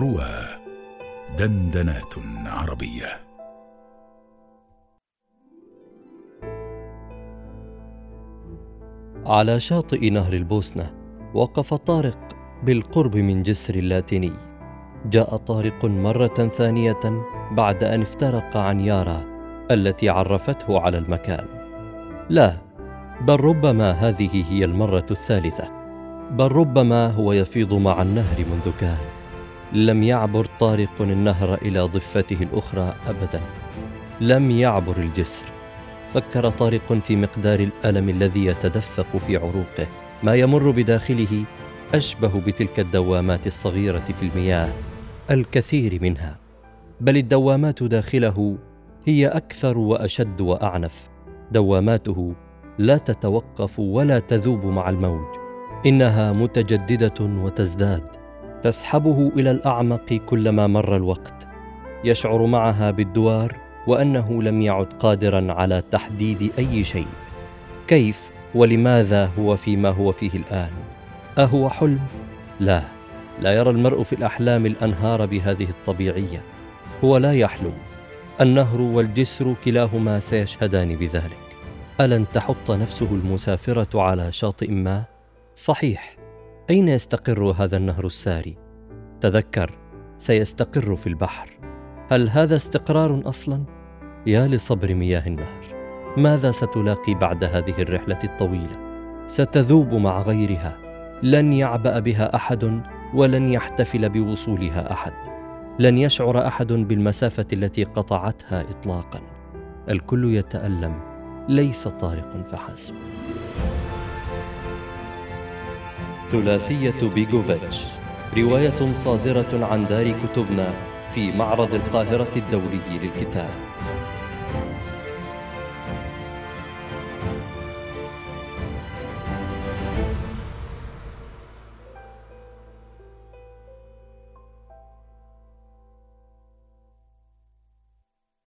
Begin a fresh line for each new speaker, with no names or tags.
روى دندنات عربية.
على شاطئ نهر البوسنة وقف طارق بالقرب من جسر اللاتيني. جاء طارق مرة ثانية بعد أن افترق عن يارا التي عرفته على المكان. لا بل ربما هذه هي المرة الثالثة. بل ربما هو يفيض مع النهر منذ كان. لم يعبر طارق النهر إلى ضفته الأخرى أبدا. لم يعبر الجسر. فكر طارق في مقدار الألم الذي يتدفق في عروقه. ما يمر بداخله أشبه بتلك الدوامات الصغيرة في المياه الكثير منها. بل الدوامات داخله هي أكثر وأشد وأعنف. دواماته لا تتوقف ولا تذوب مع الموج. إنها متجددة وتزداد. تسحبه إلى الأعمق كلما مر الوقت يشعر معها بالدوار وأنه لم يعد قادرا على تحديد أي شيء. كيف ولماذا هو فيما هو فيه الآن؟ أهو حلم؟ لا لا يرى المرء في الأحلام الأنهار بهذه الطبيعية. هو لا يحلم. النهر والجسر كلاهما سيشهدان بذلك. ألن تحط نفسه المسافرة على شاطئ ما؟ صحيح. أين يستقر هذا النهر الساري؟ تذكر سيستقر في البحر. هل هذا استقرار أصلا؟ يا لصبر مياه النهر. ماذا ستلاقي بعد هذه الرحلة الطويلة؟ ستذوب مع غيرها. لن يعبأ بها أحد ولن يحتفل بوصولها أحد. لن يشعر أحد بالمسافة التي قطعتها اطلاقا. الكل يتألم ليس طارق فحسب. ثلاثيه بيجوفيتش رواية صادرة عن دار كتبنا في معرض القاهرة الدولي للكتاب.